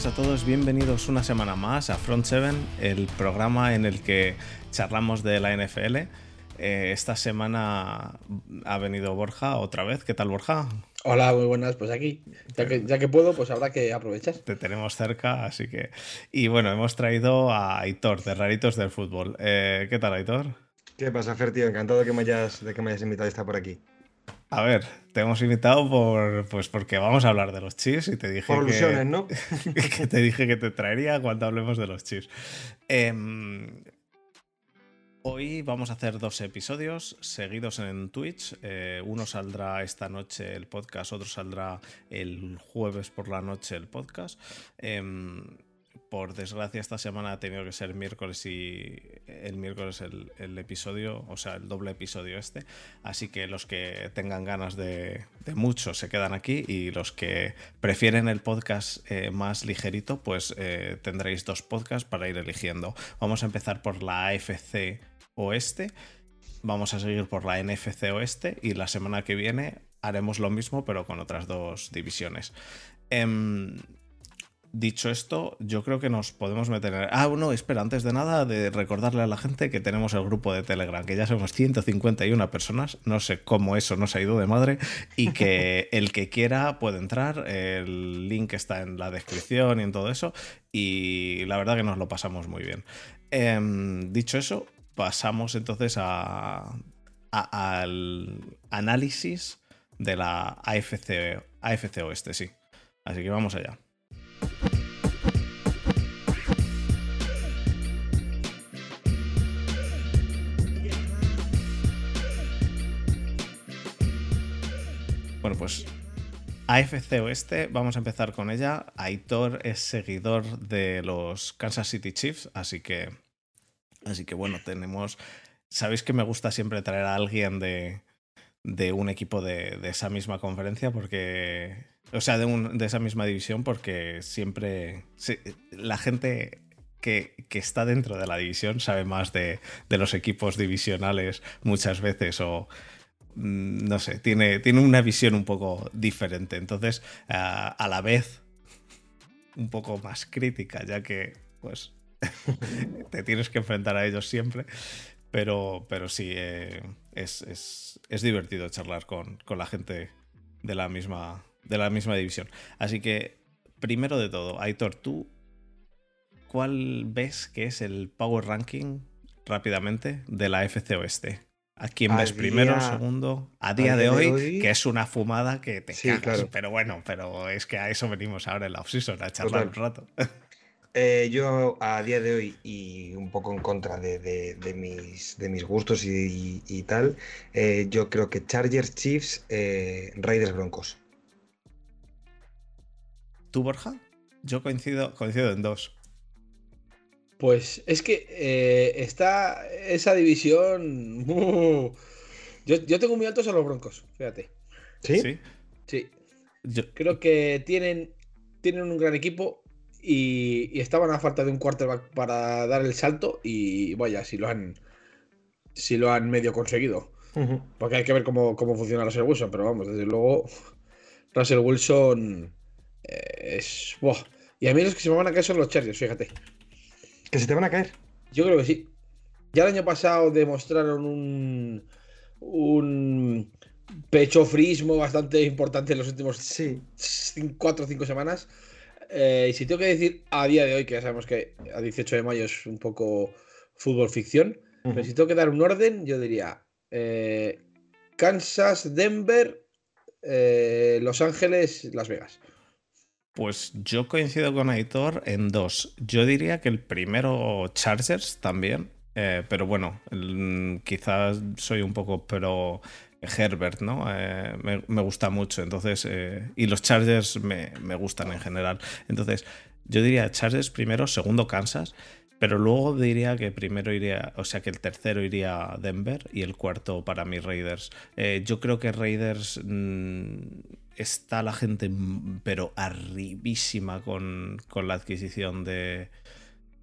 Buenas a todos, bienvenidos una semana más a Front 7, el programa en el que charlamos de la NFL. Eh, esta semana ha venido Borja otra vez. ¿Qué tal, Borja? Hola, muy buenas. Pues aquí, ya que, ya que puedo, pues habrá que aprovechar. Te tenemos cerca, así que. Y bueno, hemos traído a Aitor, de Raritos del Fútbol. Eh, ¿Qué tal, Aitor? ¿Qué pasa, Fer, tío? Encantado de que me hayas, de que me hayas invitado a estar por aquí. A ver, te hemos invitado por, pues porque vamos a hablar de los chips y te dije por que, ¿no? que te dije que te traería cuando hablemos de los chips. Eh, Hoy vamos a hacer dos episodios seguidos en Twitch. Eh, uno saldrá esta noche el podcast, otro saldrá el jueves por la noche el podcast. Eh, por desgracia esta semana ha tenido que ser miércoles y el miércoles el, el, episodio, o sea, el doble episodio este. Así que los que tengan ganas de, mucho se quedan aquí y los que prefieren el podcast eh, más ligerito, pues eh, tendréis dos podcasts para ir eligiendo. Vamos a empezar por la AFC Oeste. Vamos a seguir por la NFC Oeste y la semana que viene haremos lo mismo pero con otras dos divisiones. Eh, Dicho esto, yo creo que nos podemos meter en... Ah, no, espera, antes de nada, de recordarle a la gente que tenemos el grupo de Telegram, que ya somos 151 personas, no sé cómo eso nos ha ido de madre, y que el que quiera puede entrar, el link está en la descripción y en todo eso, y la verdad que nos lo pasamos muy bien. Eh, dicho eso, pasamos entonces a, a, al análisis de la AFC, AFC Oeste, sí. Así que vamos allá. Bueno, pues AFC Oeste, vamos a empezar con ella. Aitor es seguidor de los Kansas City Chiefs, así que, así que bueno, tenemos. Sabéis que me gusta siempre traer a alguien de, de un equipo de, de, esa misma conferencia, porque. O sea, de, un, de esa misma división, porque siempre. La gente que, que, está dentro de la división sabe más de, de los equipos divisionales muchas veces o no sé, tiene, tiene una visión un poco diferente. Entonces, uh, a la vez, un poco más crítica, ya que, pues, te tienes que enfrentar a ellos siempre. Pero, pero sí, eh, es, es, es, divertido charlar con, con, la gente de la, misma, de la misma división. Así que, primero de todo, Aitor, ¿tú cuál ves que es el Power Ranking rápidamente de la FC Oeste? ¿A quién ves primero, segundo? A día, a día de, hoy, de, hoy, que es una fumada que te sí, cagas. Claro. Pero bueno, pero es que a eso venimos ahora en la off-season, a charlar Total. un rato. Eh, yo a día de hoy, y un poco en contra de, de mis, mis, gustos y, y, y tal, eh, yo creo que Chargers, Chiefs, eh, Raiders, Broncos. ¿Tú, Borja? Yo coincido, coincido en dos. Pues es que eh, está esa división. Uh, yo, yo, tengo muy altos a los Broncos, fíjate. ¿Sí? Sí. sí. Yo... Creo que tienen, tienen un gran equipo y, y, estaban a falta de un quarterback para dar el salto. Y vaya, si lo han, si lo han medio conseguido. Uh -huh. Porque hay que ver cómo, cómo funciona Russell Wilson, pero vamos, desde luego, Russell Wilson eh, es. Buah. Y a mí los que se me van a caer son los Chargers, fíjate. ¿Que se te van a caer? Yo creo que sí. Ya el año pasado demostraron un, un pechofrismo bastante importante en los últimos sí. 4 o 5 semanas. Eh, y si tengo que decir a día de hoy, que ya sabemos que a 18 de mayo es un poco fútbol ficción, uh -huh. pero si tengo que dar un orden, yo diría eh, Kansas, Denver, eh, Los Ángeles, Las Vegas. Pues yo coincido con Aitor en dos. Yo diría que el primero Chargers también, eh, pero bueno, el, quizás soy un poco pero Herbert, ¿no? Eh, me, gusta mucho, entonces, eh, y los Chargers me, me, gustan en general. Entonces, yo diría Chargers primero, segundo Kansas, pero luego diría que primero iría, o sea que el tercero iría Denver y el cuarto para mí Raiders. Yo creo que Raiders... Mmm, está la gente pero arribísima con, con la adquisición de,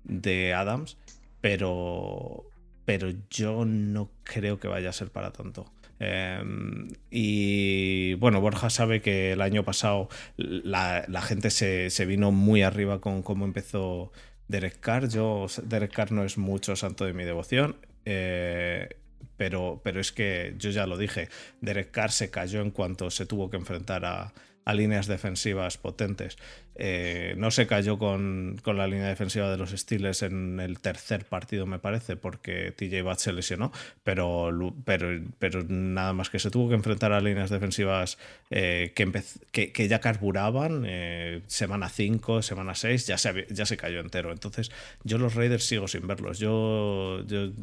de, Adams, pero, pero yo no creo que vaya a ser para tanto. Em, y bueno, Borja sabe que el año pasado la, gente se, vino muy arriba con cómo empezó Derek Carr. Yo, Derek Carr no es mucho santo de mi devoción. Eh, pero, pero es que yo ya lo dije, Derek Carr se cayó en cuanto se tuvo que enfrentar a, a líneas defensivas potentes. Eh, no se cayó con, la línea defensiva de los Steelers en el tercer partido, me parece, porque TJ Watt se lesionó, pero, pero, pero nada más que se tuvo que enfrentar a líneas defensivas eh, que, que, ya carburaban, eh, semana 5, semana 6, ya se, ya se cayó entero. Entonces, yo los Raiders sigo sin verlos. Yo, yo.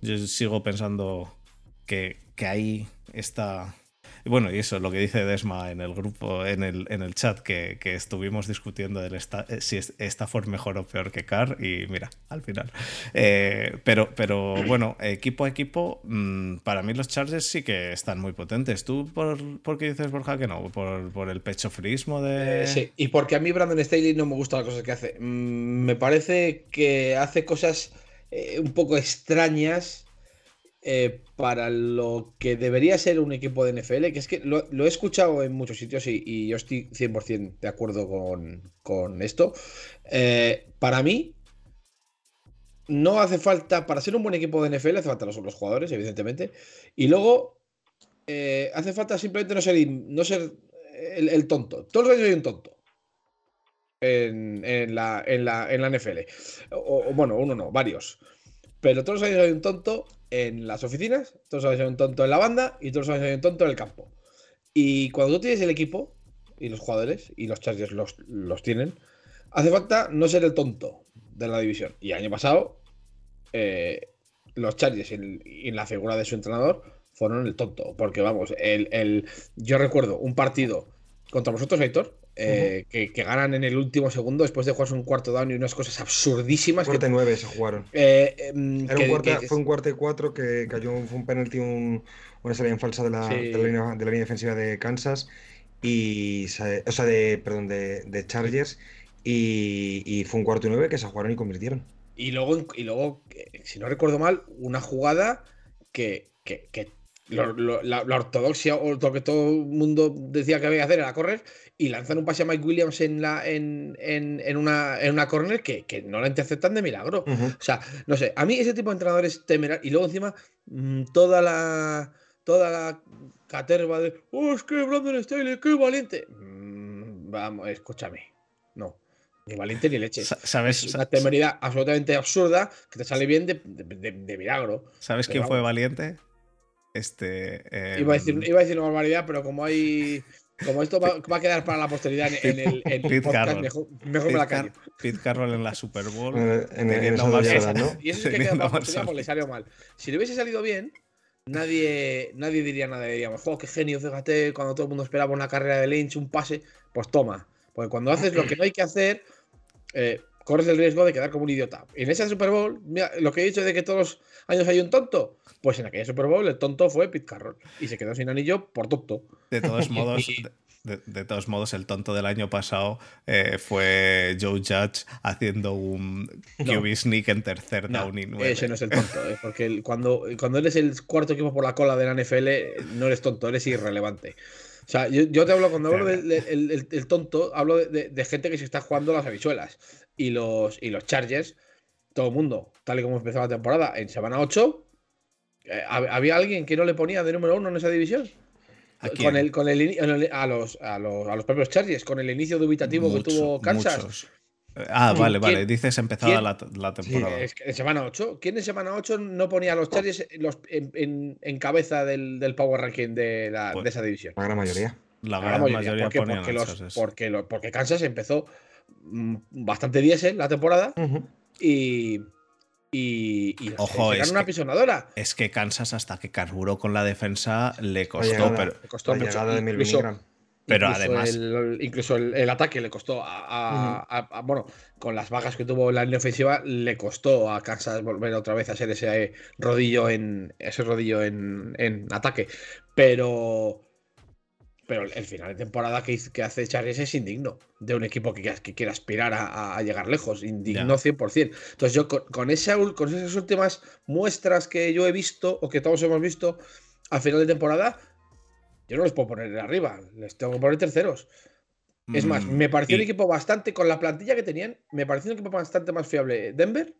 Yo sigo pensando que, que ahí está bueno, y eso, lo que dice Desma en el grupo, en el, en el chat, que, estuvimos discutiendo del eh, si esta fue mejor o peor que Carr, y mira, al final. Eh, pero, pero bueno, equipo a equipo, mm, para mí los Chargers sí que están muy potentes. ¿Tú por, qué dices, Borja, que no? ¿Por, el pecho frismo de...? Eh, sí, y porque a mí Brandon Staley no me gusta las cosas que hace. Mm, me parece que hace cosas un poco extrañas eh, para lo que debería ser un equipo de NFL, que es que lo, he escuchado en muchos sitios y, yo estoy 100% de acuerdo con, esto. Eh, para mí, no hace falta, para ser un buen equipo de NFL, hace falta los, los jugadores, evidentemente, y luego eh, hace falta simplemente no ser, no ser el, tonto. Todos los años hay un tonto. En, la, en, la, en la NFL. O, bueno, uno no, varios. Pero todos los años hay un tonto en las oficinas, todos los años hay un tonto en la banda y todos los años hay un tonto en el campo. Y cuando tú tienes el equipo y los jugadores, y los Chargers los, los tienen, hace falta no ser el tonto de la división. Y año pasado, eh, los Chargers y la figura de su entrenador fueron el tonto. Porque vamos, el, el, yo recuerdo un partido contra vosotros, Héctor, eh, que, ganan en el último segundo después de jugarse un cuarto down y unas cosas absurdísimas. Cuarto nueve se jugaron. Eh, em, fue un cuarto de cuatro que cayó, fue un penalti, un, una salida en falsa de la, de, la línea, defensiva de Kansas y o sea de perdón de, de Chargers y, fue un cuarto y nueve que se jugaron y convirtieron. Y luego, y luego si no recuerdo mal, una jugada que, que, que la, ortodoxia o lo que todo el mundo decía que había que hacer era correr y lanzan un pase a Mike Williams en, la, en, en, una, en una corner que, que, no la interceptan de milagro. O sea, no sé, a mí ese tipo de entrenadores temerar y luego encima mm, toda la toda la caterva de oh, es que Brandon Staley, qué valiente. Mm, vamos, escúchame. No. Ni valiente ni leche. ¿Sabes? Es una temeridad absolutamente absurda que te sale bien de, de, milagro. ¿Sabes quién fue valiente? Este. Iba, a decir, em, iba, a decir, una barbaridad, pero como hay. Como esto va, a quedar para la posteridad en, el, en podcast, mejor, me la callo. Pete Carroll en la Super Bowl. en, en ¿no? Y eso es que queda para la posteridad le salió mal. Si le hubiese salido bien, nadie, nadie diría nada. Diríamos, oh, qué genio, fíjate, cuando todo el mundo esperaba una carrera de Lynch, un pase, pues toma. Porque cuando haces lo que no hay que hacer, eh, corres el riesgo de quedar como un idiota. En esa Super Bowl, mira, lo que he dicho de que todos los años hay un tonto, pues en aquella Super Bowl el tonto fue Pete Carroll y se quedó sin anillo por tonto. De todos modos, de, todos modos, el tonto del año pasado eh, fue Joe Judge haciendo un QB sneak en tercer down y nueve. Ese no es el tonto, eh, porque cuando, cuando eres el cuarto equipo por la cola de la NFL, no eres tonto, eres irrelevante. O sea, yo, te hablo, cuando hablo del tonto, hablo de, gente que se está jugando las habichuelas y los, y los Chargers, todo el mundo, tal y como empezó la temporada, en semana 8, eh, ¿había alguien que no le ponía de número uno en esa división? ¿A con el, con el, a, los, a, los, a los propios Chargers, con el inicio dubitativo que tuvo Kansas. Ah, vale, vale. Dices empezada la, la, temporada. en semana 8. ¿Quién en semana 8 no ponía a los Chargers los, en, en, cabeza del, del, Power Ranking de, la, pues de, esa división? La gran mayoría. La gran, mayoría, porque, porque, los, porque, porque, Kansas empezó bastante diésel la temporada y, y, Ojo, es una pisonadora. Es que Kansas hasta que carburó con la defensa le costó, pero, le costó mucho. De pero además. El, incluso el, ataque le costó a, Bueno, con las bajas que tuvo la línea ofensiva, le costó a Kansas volver otra vez a ser ese rodillo en. ese rodillo en, en ataque. Pero. Pero el final de temporada que, que hace Charles es indigno de un equipo que, que quiera aspirar a, llegar lejos. Indigno 100%. Entonces, yo con, esa, con esas últimas muestras que yo he visto o que todos hemos visto, a final de temporada, yo no les puedo poner arriba, les tengo que poner terceros. Es más, mm, me pareció un equipo bastante, con la plantilla que tenían, me pareció un equipo bastante más fiable Denver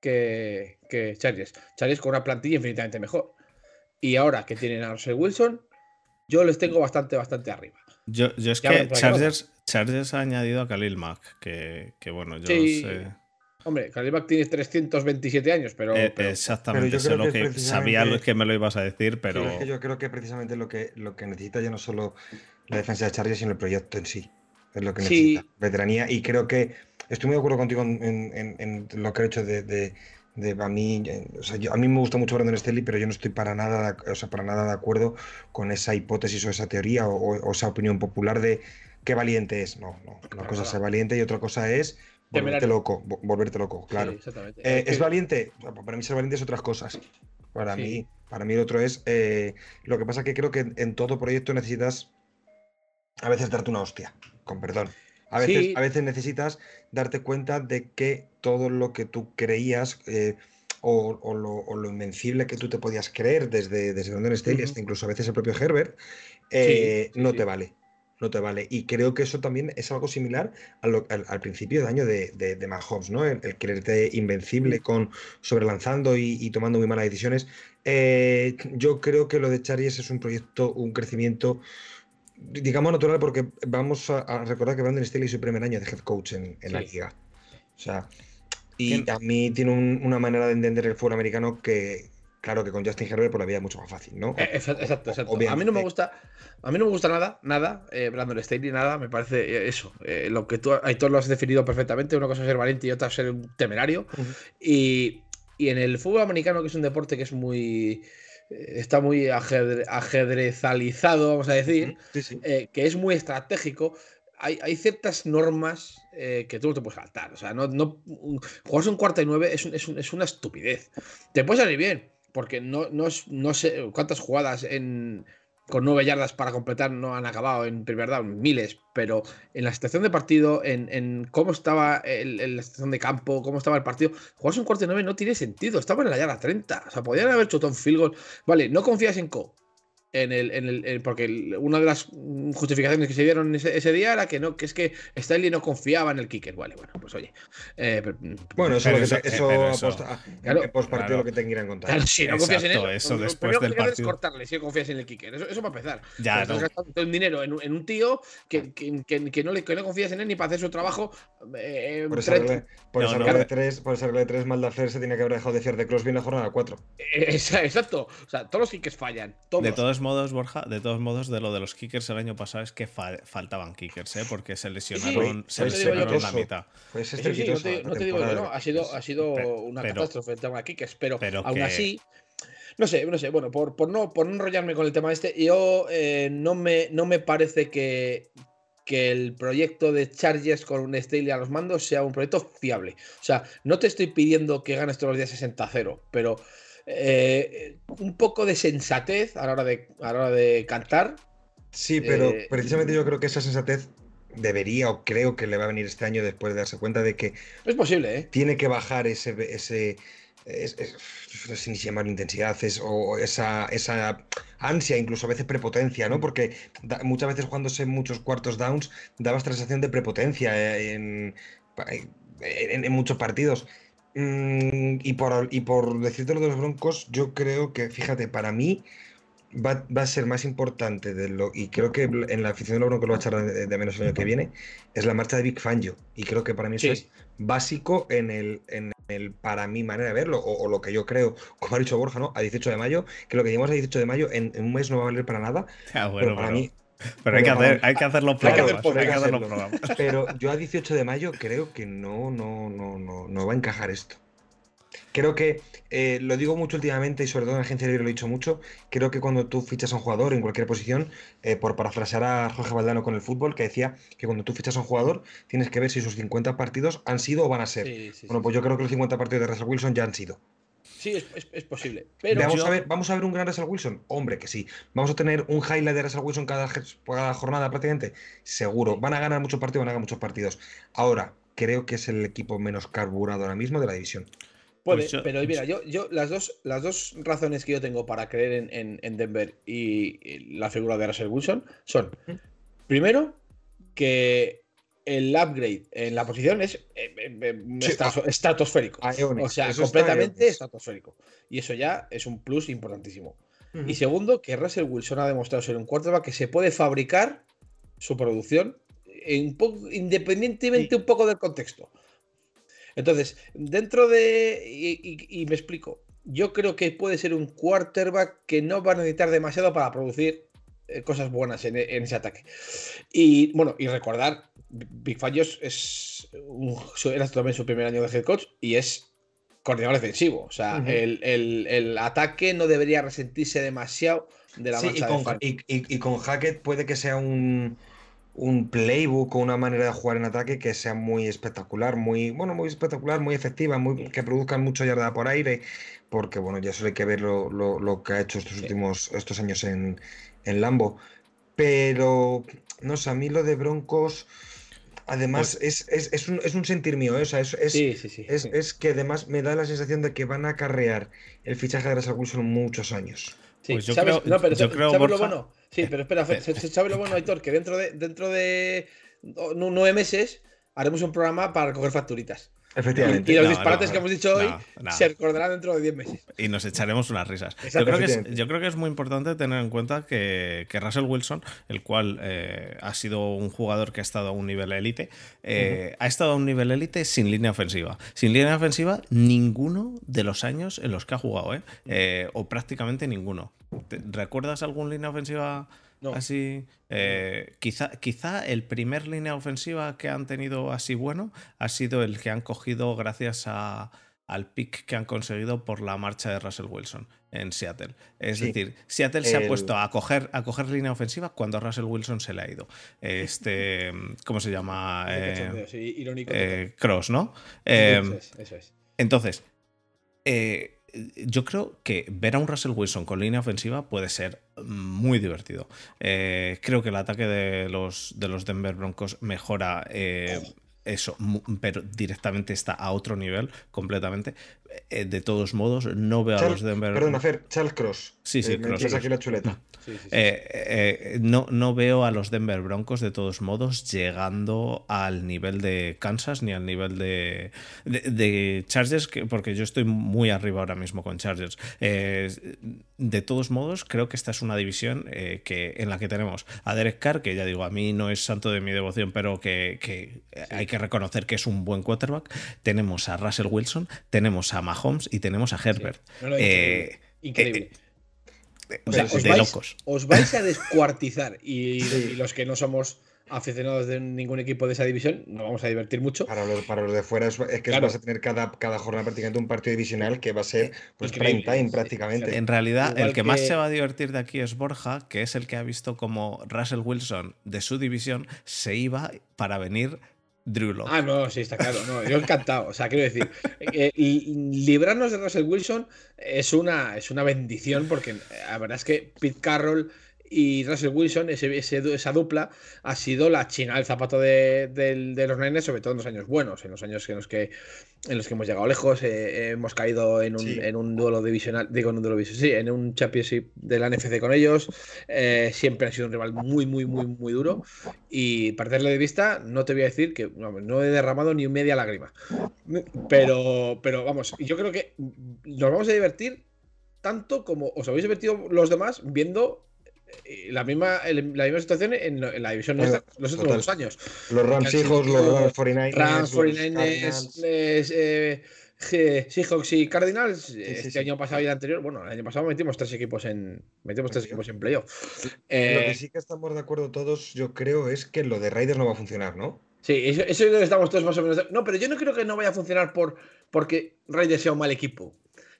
que, que Chargers. Chargers con una plantilla infinitamente mejor. Y ahora que tienen a Russell Wilson, yo les tengo bastante, bastante arriba. Yo, es que Chargers, ha añadido a Khalil Mack, que, bueno, yo sé. Hombre, Khalil Mack tiene 327 años, pero. Eh, exactamente, sé lo que, sabía que me lo ibas a decir, pero. yo creo que precisamente lo que, lo que necesita ya no solo la defensa de Chargers, sino el proyecto en sí. Es lo que necesita. Veteranía. Y creo que estoy muy de acuerdo contigo en, lo que he hecho de, a mí, a mí me gusta mucho Brandon Staley, pero yo no estoy para nada, o sea, para nada de acuerdo con esa hipótesis o esa teoría o, esa opinión popular de qué valiente es. No, no. Una cosa es ser valiente y otra cosa es volverte loco, volverte loco, claro. Eh, ¿Es valiente? Para mí ser valiente es otras cosas. Para mí, para mí el otro es. Eh, lo que pasa que creo que en todo proyecto necesitas a veces darte una hostia, con perdón. A veces, a veces necesitas darte cuenta de que todo lo que tú creías eh, o, lo, invencible que tú te podías creer desde, desde donde estés, incluso a veces el propio Herbert, no te vale no te vale. Y creo que eso también es algo similar al, principio de año de, de, Mahomes, ¿no? El, quererte invencible con sobrelanzando y, tomando muy malas decisiones. Eh, yo creo que lo de Charies es un proyecto, un crecimiento, digamos, natural, porque vamos a, recordar que Brandon Staley es su primer año de head coach en, la liga. O sea, y a mí tiene una manera de entender el fútbol americano que, Claro que con Justin Herbert por la vida es mucho más fácil, ¿no? Eh, exacto, exacto. A mí no me gusta, a mí no me gusta nada, nada, eh, Brandon Staley, nada, me parece eh, eso. Eh, lo que tú, todos lo has definido perfectamente. Una cosa es ser valiente y otra es ser un temerario. y, en el fútbol americano, que es un deporte que es muy. Está muy ajedrezalizado, vamos a decir, que es muy estratégico. Hay, ciertas normas que tú no te puedes saltar. O sea, no, no, jugarse un cuarta y nueve es, es, es una estupidez. Te puede salir bien, porque no, no, no sé cuántas jugadas en, con nueve yardas para completar no han acabado en primer down, miles, pero en la situación de partido, en, cómo estaba el, la situación de campo, cómo estaba el partido, jugarse un cuarto y nueve no tiene sentido, estaba en la yarda 30, o sea, podían haber hecho un field goal. Vale, no confías en Co, en el, en el, porque una de las justificaciones que se dieron ese, día era que no, que es que Stanley no confiaba en el kicker. Vale, bueno, pues oye. Eh, bueno, eso, es lo que eso, eso claro, post partido lo que te que contar. Claro, si no confías en él, eso después del partido. Es cortarle si confías en el kicker. Eso, eso para empezar. Ya, Estás gastando el dinero en, en un tío que, que, que, no le, que no confías en él ni para hacer su trabajo. Eh, por esa regla, por esa regla de tres, por esa regla de tres, se tiene que haber dejado de fiar de Crosby en la jornada 4. Exacto. O sea, todos los kickers fallan. Todos. De todos modos, Borja, de todos modos, de lo de los kickers el año pasado es que faltaban kickers, ¿eh? porque se lesionaron, se lesionaron la mitad. Pues no, te, digo que no, ha sido, ha sido una catástrofe el tema de kickers, pero, aún así. No sé, no sé, bueno, por, por, no, por no enrollarme con el tema este, yo eh, no, me, no me parece que, que el proyecto de Chargers con un Staley a los mandos sea un proyecto fiable. O sea, no te estoy pidiendo que ganes todos los días 60-0, pero eh, un poco de sensatez a la hora de, a la hora de cantar. Sí, pero eh, precisamente yo creo que esa sensatez debería o creo que le va a venir este año después de darse cuenta de que es posible, ¿eh? Tiene que bajar ese, ese no sé ni si llamarlo intensidad, o esa, esa ansia, incluso a veces prepotencia, ¿no? Porque muchas veces jugándose muchos cuartos downs dabas sensación de prepotencia en, en, en muchos partidos. Mm, y, por, y por decirte lo de los Broncos, yo creo que, fíjate, para mí va, a ser más importante de lo, y creo que en la afición de los Broncos lo va a echar de, menos el año que viene, es la marcha de Big Fangio. Y creo que para mí eso es básico en el, en el, para mi manera de verlo, o, lo que yo creo, como ha dicho Borja, ¿no? A 18 de mayo, que lo que llevamos a 18 de mayo en, un mes no va a valer para nada. Ah, pero para mí pero, hay, que hacer, hay que hacer los programas. Pero yo a 18 de mayo creo que no, no, no, no, no va a encajar esto. Creo que, eh, lo digo mucho últimamente y sobre todo en agencia libre lo he dicho mucho, creo que cuando tú fichas a un jugador en cualquier posición, eh, por parafrasear a Jorge Valdano con el fútbol, que decía que cuando tú fichas a un jugador tienes que ver si sus 50 partidos han sido o van a ser. bueno, pues yo creo que los 50 partidos de Russell Wilson ya han sido. Sí, es, posible. vamos, a ver, ¿Vamos a ver un gran Russell Wilson? Hombre, que sí. ¿Vamos a tener un highlight de Russell Wilson cada, cada jornada prácticamente? Seguro. Van a ganar muchos partidos, van a ganar muchos partidos. Ahora, creo que es el equipo menos carburado ahora mismo de la división. Puede, pues pero mira, yo, yo las, dos, las dos razones que yo tengo para creer en, Denver y la figura de Russell Wilson son, primero, que el upgrade en la posición es eh, eh, eh, ah, estratosférico. o sea, completamente estratosférico. Y eso ya es un plus importantísimo. Y segundo, que Russell Wilson ha demostrado ser un quarterback que se puede fabricar su producción independientemente un poco del contexto. Entonces, dentro de. Y, me explico. Yo creo que puede ser un quarterback que no va a necesitar demasiado para producir cosas buenas en, ese ataque. Y bueno, y recordar, Big Fallos es era también su primer año de head coach y es coordinador defensivo. O sea, el, ataque no debería resentirse demasiado de la sí, y con, y, con Hackett puede que sea un un playbook o una manera de jugar en ataque que sea muy espectacular, muy, bueno, muy espectacular, muy efectiva, muy, que produzcan mucho yarda por aire, porque bueno, ya solo hay que ver lo, que ha hecho estos últimos, estos años en, en, Lambo. Pero, no sé, a mí lo de Broncos, además, pues es, es, un, es, un, sentir mío, ¿eh? o sea, es, es, que además me da la sensación de que van a acarrear el fichaje de Russell Wilson muchos años. pues yo creo, no, pero yo creo, bueno? Sí, pero espera, ¿sabes lo bueno, Aitor? Que dentro de, dentro de nueve meses haremos un programa para recoger facturitas. Efectivamente. Y los disparates que hemos dicho hoy se recordarán dentro de 10 meses. Y nos echaremos unas risas. Yo creo, que es, yo creo, que es, muy importante tener en cuenta que, que Russell Wilson, el cual eh, ha sido un jugador que ha estado a un nivel élite, eh, ha estado a un nivel élite sin línea ofensiva. Sin línea ofensiva, ninguno de los años en los que ha jugado, ¿eh? o prácticamente ninguno. ¿Recuerdas algún línea ofensiva? Así, eh, quizá, quizá el primer línea ofensiva que han tenido así bueno ha sido el que han cogido gracias a, al pick que han conseguido por la marcha de Russell Wilson en Seattle. Es decir, Seattle se ha puesto a coger, a coger línea ofensiva cuando Russell Wilson se le ha ido. Este, ¿cómo se llama? Eh, eh, Cross, ¿no? eso es. Entonces, yo creo que ver a un Russell Wilson con línea ofensiva puede ser muy divertido. Eh, creo que el ataque de los, de los Denver Broncos mejora eh, eso, pero directamente está a otro nivel completamente. Eh, de todos modos, no veo a los Denver. Perdón, hacer Charles Cross. Sí, sí, Cross. aquí la chuleta. no, no veo a los Denver Broncos de todos modos llegando al nivel de Kansas ni al nivel de, de, Chargers, porque yo estoy muy arriba ahora mismo con Chargers. de todos modos, creo que esta es una división que, en la que tenemos a Derek Carr, que ya digo, a mí no es santo de mi devoción, pero que, que hay que reconocer que es un buen quarterback. Tenemos a Russell Wilson, tenemos a Mahomes y tenemos a Herbert. Eh, increíble. Eh, o sea, os, vais, locos. os, vais, a descuartizar y, los que no somos aficionados de ningún equipo de esa división, nos vamos a divertir mucho. Para los, para los de fuera es, que vas a tener cada, cada jornada prácticamente un partido divisional que va a ser pues, prime time prácticamente. En realidad, el que, más se va a divertir de aquí es Borja, que es el que ha visto como Russell Wilson de su división se iba para venir Drew Ah, no, sí, está claro. No, yo encantado. O sea, quiero decir, eh, librarnos de Russell Wilson es una, es una bendición porque la verdad es que Pete Carroll y Russell Wilson, esa dupla, ha sido la china del zapato de, los Niners, sobre todo en los años buenos, en los años en los que, en los que hemos llegado lejos, eh, hemos caído en un, duelo divisional, digo en un duelo divisional, sí, en un championship de la NFC con ellos, eh, siempre ha sido un rival muy, muy, muy, muy duro, y perderle de vista, no te voy a decir que no, he derramado ni media lágrima, pero, pero vamos, yo creo que nos vamos a divertir tanto como os habéis divertido los demás viendo la misma, la misma situación en, la división nuestra los últimos dos años. Los Rams hijos, los 49ers. Rams, 49ers, eh, Seahawks y Cardinals. este año pasado y el anterior, bueno, el año pasado metimos tres equipos en metimos tres equipos en playoff. lo que eh, sí que estamos de acuerdo todos, yo creo, es que lo de Raiders no va a funcionar, ¿no? Sí, eso, eso es lo que estamos todos más o menos. No, pero yo no creo que no vaya a funcionar por porque Raiders sea un mal equipo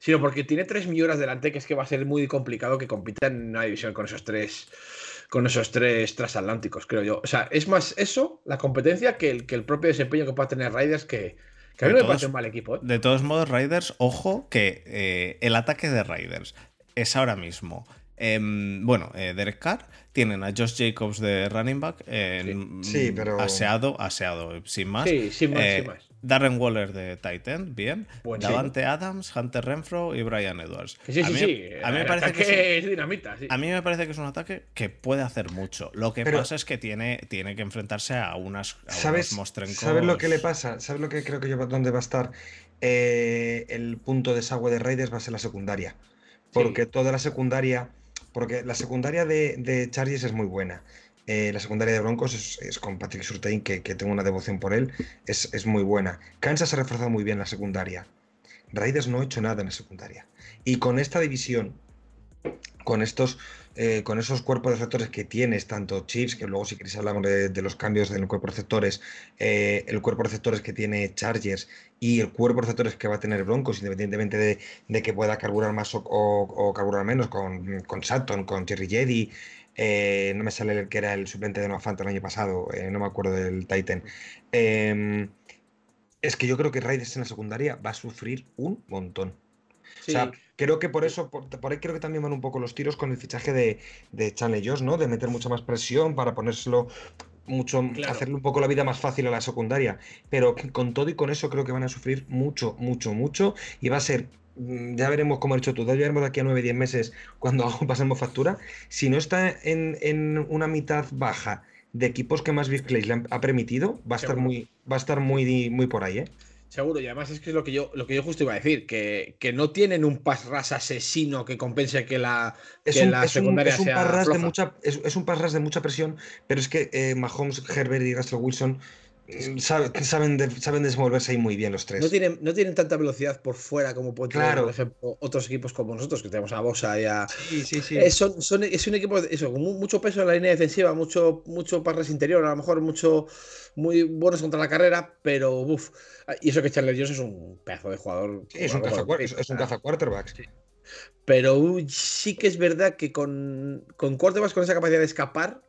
sino porque tiene tres millones delante, que es que va a ser muy complicado que compita en una división con esos tres con esos tres transatlánticos, creo yo. O sea, es más eso, la competencia, que el, que el propio desempeño que pueda tener Raiders, que, a mí me parece un mal equipo. ¿eh? De todos modos, Raiders, ojo, que eh, el ataque de Raiders es ahora mismo. Em, bueno, eh, Derek Carr, tienen a Josh Jacobs de running back, sí, pero... aseado, aseado, sin más. Sí, sin más, sin más Darren Waller de Titan, bien. Davante Adams, Hunter Renfro y Brian Edwards. Sí, sí, sí. A mí me parece que es, dinamita. A mí me parece que es un ataque que puede hacer mucho. Lo que pasa es que tiene, tiene que enfrentarse a unas a ¿sabes, ¿Sabes lo que le pasa? ¿Sabes lo que creo que yo dónde va a estar? Eh, el punto de desagüe de Raiders va a ser la secundaria. Porque toda la secundaria. Porque la secundaria de, de Chargers es muy buena. Eh, la secundaria de Broncos es, con Patrick Surtain, que, tengo una devoción por él, es, muy buena. Kansas ha reforzado muy bien la secundaria. Raiders no ha hecho nada en la secundaria. Y con esta división, con estos, eh, con esos cuerpos de receptores que tienes, tanto Chiefs, que luego si queréis hablamos de, los cambios en el cuerpo de receptores, eh, el cuerpo de receptores que tiene Chargers y el cuerpo de receptores que va a tener Broncos, independientemente de, que pueda carburar más o, carburar menos con, con con Jerry Jedi, eh, no me sale el que era el suplente de Noah el año pasado, eh, no me acuerdo del Titan. Em, es que yo creo que Raiders en la secundaria va a sufrir un montón. O sea, creo que por eso, por, ahí creo que también van un poco los tiros con el fichaje de, de Chanley Josh, ¿no? De meter mucha más presión para ponérselo mucho, hacerle un poco la vida más fácil a la secundaria. Pero con todo y con eso creo que van a sufrir mucho, mucho, mucho. Y va a ser ya veremos cómo ha dicho tú, ya veremos de aquí a 9-10 meses cuando pasemos factura. Si no está en, una mitad baja de equipos que más Big Plays le ha permitido, va a estar muy, va a estar muy, muy por ahí, ¿eh? Seguro, y además es que es lo que yo, lo que yo justo iba a decir, que, que no tienen un pass ras asesino que compense que la, es un, la secundaria es un, sea de mucha, es, un pass de mucha presión, pero es que eh, Mahomes, Herbert y Russell Wilson Saben, saben desenvolverse ahí muy bien los tres. No tienen, no tienen tanta velocidad por fuera como pueden tener, por ejemplo, otros equipos como nosotros, que tenemos a Bosa y a. Sí, sí, sí. Es, es un equipo eso, con mucho peso en la línea defensiva, mucho, mucho parres interior, a lo mejor mucho muy buenos contra la carrera, pero uff. Y eso que Charles Jones es un pedazo de jugador. es, un caza, quarterbacks. Pero sí que es verdad que con, con quarterbacks con esa capacidad de escapar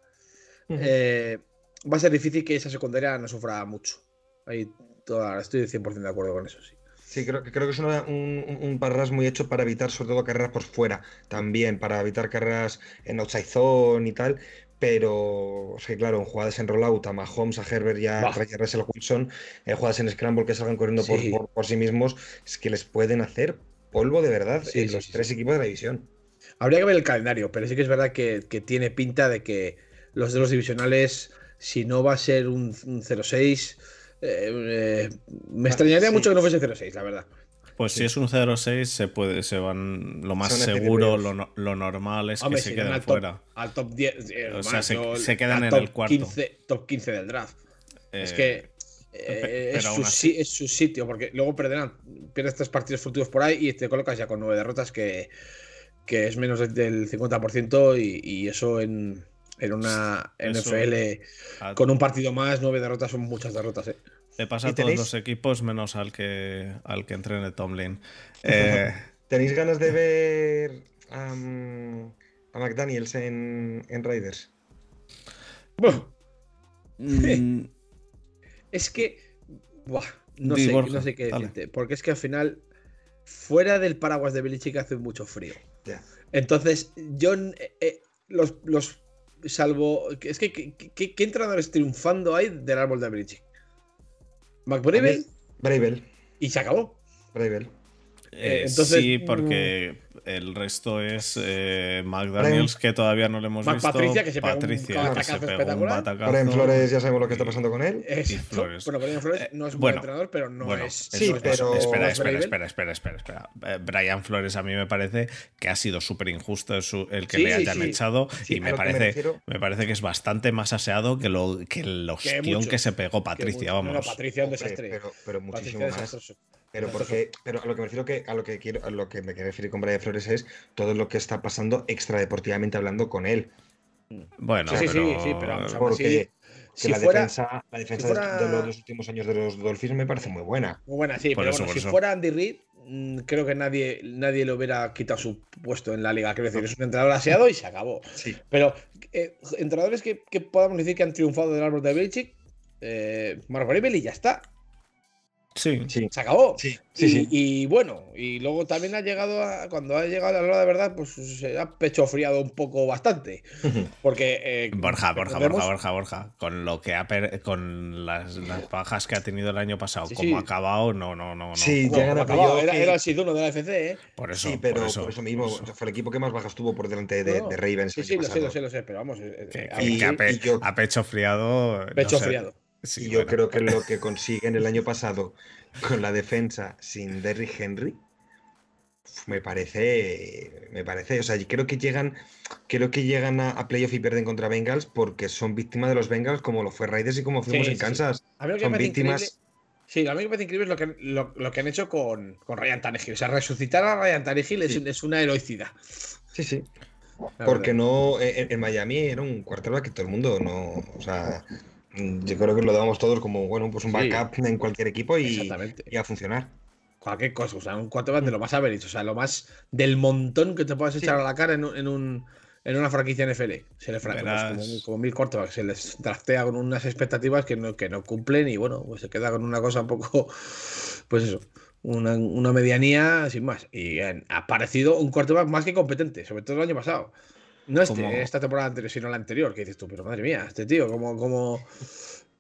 va a ser difícil que esa secundaria no sufra mucho. Ahí toda, estoy 100% de acuerdo con eso, sí. Sí, creo, creo que es un, un parras muy hecho para evitar sobre todo carreras por fuera, también, para evitar carreras en outside zone y tal. Pero, sí, claro, en jugadas en rollout a Mahomes, a Herbert y a Russell Wilson, en jugadas en scramble que salgan corriendo por, sí mismos, es que les pueden hacer polvo de verdad sí, los tres equipos de la división. Habría que ver el calendario, pero sí que es verdad que, que tiene pinta de que los de los divisionales si no va a ser un, 0-6, eh, eh, me extrañaría mucho que no fuese 0-6, la verdad. Pues si es un 0-6, se puede, se van. Lo más seguro, lo, normal es que se queden fuera. al top 10. Eh, o sea, se, quedan en el cuarto. 15, top 15 del draft. es que. es, su, sitio, porque luego perderán, pierdes tres partidos furtivos por ahí y te colocas ya con nueve derrotas, que, que es menos del 50%, y eso en, en una NFL con un partido más, nueve derrotas son muchas derrotas. ¿eh? Le pasa a todos los equipos menos al que al que entrene Tomlin. Eh, ¿Tenéis ganas de ver a McDaniels en, en Raiders? Mm. es que. no, sé, qué decirte. Porque es que al final, fuera del paraguas de Belichick hace mucho frío. Entonces, yo. Eh, los, los salvo. Es que, ¿qué, entrenadores triunfando hay del árbol de Belichick? ¿McBravel? Bravel. Y se acabó. Bravel. Eh, Entonces, sí, porque el resto es eh, McDaniels, que todavía no le hemos visto. Patricia, que se pegó Patricia, un, que se pegó un batacazo. Brian Flores, ya sabemos lo que está pasando con él. Flores. Bueno, Brian Flores eh, no es un buen entrenador, pero no es. Sí, pero. Espera, espera, espera, espera, espera, espera. Eh, Brian Flores a mí me parece que ha sido súper injusto el que le hayan echado y me parece, me, parece que es bastante más aseado que, lo, que el hostión que, se pegó Patricia, vamos. No, Patricia un desastre. Pero, pero muchísimo más. Pero porque, pero a lo que me refiero que a lo que quiero, a lo que me quiero referir con Brian Flores es todo lo que está pasando extradeportivamente hablando con él. Bueno, sí, sí, sí, pero porque la, defensa, la defensa de, los, últimos años de los Dolphins me parece muy buena. Muy buena, sí, pero bueno, si fuera Andy Reid, mm, creo que nadie, nadie le hubiera quitado su puesto en la liga. Quiero decir, es un entrenador aseado y se acabó. Sí. Pero eh, entrenadores que, podamos decir que han triunfado del árbol de Belichick, eh, Mark y ya está. Sí. Se acabó. Sí, y, sí, sí. y bueno, y luego también ha llegado a, cuando ha llegado a la hora de verdad, pues se ha pecho friado un poco bastante. Porque. eh, Borja, Borja, Borja, Borja, Borja. Con lo que ha per- con las, las bajas que ha tenido el año pasado, Sí, como sí. ha acabado, no, no, no, no. Sí, Bueno, llegan a acabado, era, y- era el Siduno de la FC, ¿eh? Por eso. sí, pero por eso, mismo por eso. o sea, fue el equipo que más bajas tuvo por delante de, No, de Ravens. Sí, sí, lo sé, lo sé, lo sé, pero vamos. eh, Que, eh, que- y- que a, pe- y yo- a pecho friado. no Pecho sé. Sí, y yo bueno. creo que lo que consiguen el año pasado con la defensa sin Derrick Henry me parece me parece o sea creo que llegan creo que llegan a, a playoff y pierden contra Bengals porque son víctimas de los Bengals como lo fue Raiders y como fuimos Sí, en sí. Kansas son víctimas. Sí, a mí me parece increíble lo que, lo, lo que han hecho con, con Ryan Tannehill. O sea, resucitar a Ryan Tannehill es, es una heroicidad. sí sí la porque verdad. no en, en Miami era un quarterback que todo el mundo no o sea yo creo que lo damos todos como bueno pues un Sí. backup en cualquier equipo y, a funcionar Cualquier cosa. O sea, un quarterback de lo más average. O sea, lo más del montón que te puedas Sí. echar a la cara en, un, en, un- en una franquicia NFL. Se le como, como mil quarterbacks. Se les draftea con unas expectativas que no, que no cumplen y bueno, pues se queda con una cosa un poco. Pues eso. Una, una medianía sin más. Y eh, ha aparecido un quarterback más que competente, sobre todo el año pasado. No este, Como- esta temporada anterior, sino la anterior, que dices tú, pero madre mía, este tío, como, como.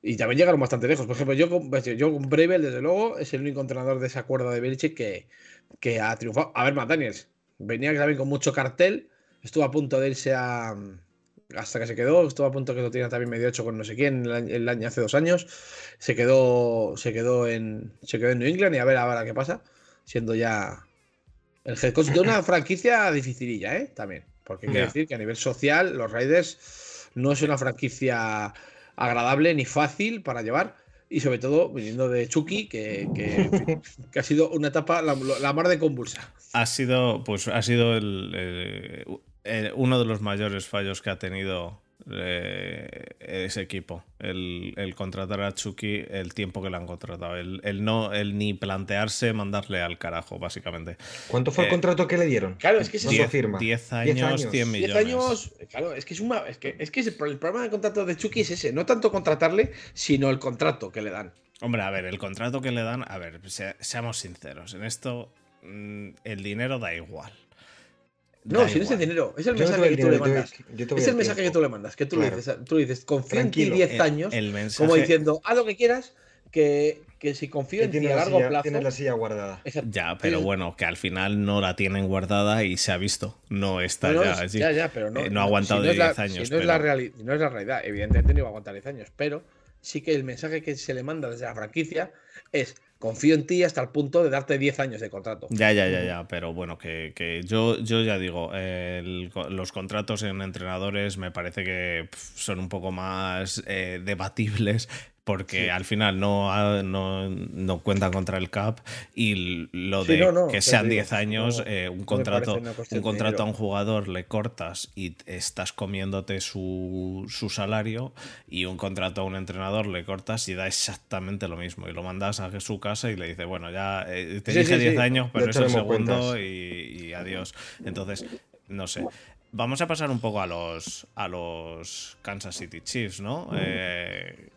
Y también llegaron bastante lejos. Por ejemplo, yo con, yo con Bravel, desde luego, es el único entrenador de esa cuerda de Belichick que, que ha triunfado. A ver, Matt Daniels, venía también con mucho cartel, estuvo a punto de irse a. Hasta que se quedó, estuvo a punto que lo tenía también medio hecho con no sé quién el año, el año- hace dos años. Se quedó, se quedó en, se quedó en New England y a ver ahora qué pasa, siendo ya el head coach de una franquicia dificililla, ¿eh? También. Porque quiero Ya. decir que a nivel social, los Raiders no es una franquicia agradable ni fácil para llevar. Y sobre todo viniendo de Chucky, que, que, que ha sido una etapa la, la mar de convulsa. Ha sido, pues, ha sido el, uno de los mayores fallos que ha tenido eh, ese equipo. El, el contratar a Chucky el tiempo que le han contratado. El, el no, el ni plantearse mandarle al carajo, básicamente. ¿cuánto fue Eh, el contrato que le dieron? Claro, es que es ¿Cuánto eso. 10 firma? 10 10 años, años. 100 10 millones. años, claro, es que es una. Es que, es que es el, pro- el problema del contrato de Chucky es ese, no tanto contratarle, sino el contrato que le dan. Hombre, a ver, el contrato que le dan, a ver, se- seamos sinceros, en esto mm, el dinero da igual. No, si no es el dinero, es el Yo mensaje que tú le mandas. Es el mensaje que tú le mandas, que tú, Claro. le dices, tú le dices, confío en ti Tranquilo, 10 El- años, el mensaje, como diciendo, haz lo que quieras, que, que si confío Que en ti a la largo silla- plazo. tiene la silla guardada. Exacto. Ya, pero Sí. bueno, que al final no la tienen guardada y se ha visto. No está No, no, ya es- allí. ya, ya, pero no, Eh, no ha aguantado si de es la- 10 años, Si no, es la reali- no es la realidad, evidentemente no iba a aguantar 10 años, pero sí que el mensaje que se le manda desde la franquicia es confío en ti hasta el punto de darte 10 años de contrato. Ya, ya, ya, ya, pero bueno, que, que yo, yo ya digo, los contratos en entrenadores me parece que son un poco más eh, debatibles porque Sí. al final no, ha- no, no cuentan contra el CAP y lo Sí, de no, no, que sean digo, 10 años, eh, un contrato, un contrato a un jugador le cortas y estás comiéndote su, su salario y un contrato a un entrenador le cortas y da exactamente lo mismo y lo mandas a su casa y le dices, bueno, ya eh, te Sí, dije sí, 10 sí. años, pero es el segundo y, y adiós. Entonces, no sé. Vamos a pasar un poco a los, a los Kansas City Chiefs, ¿no? Eh,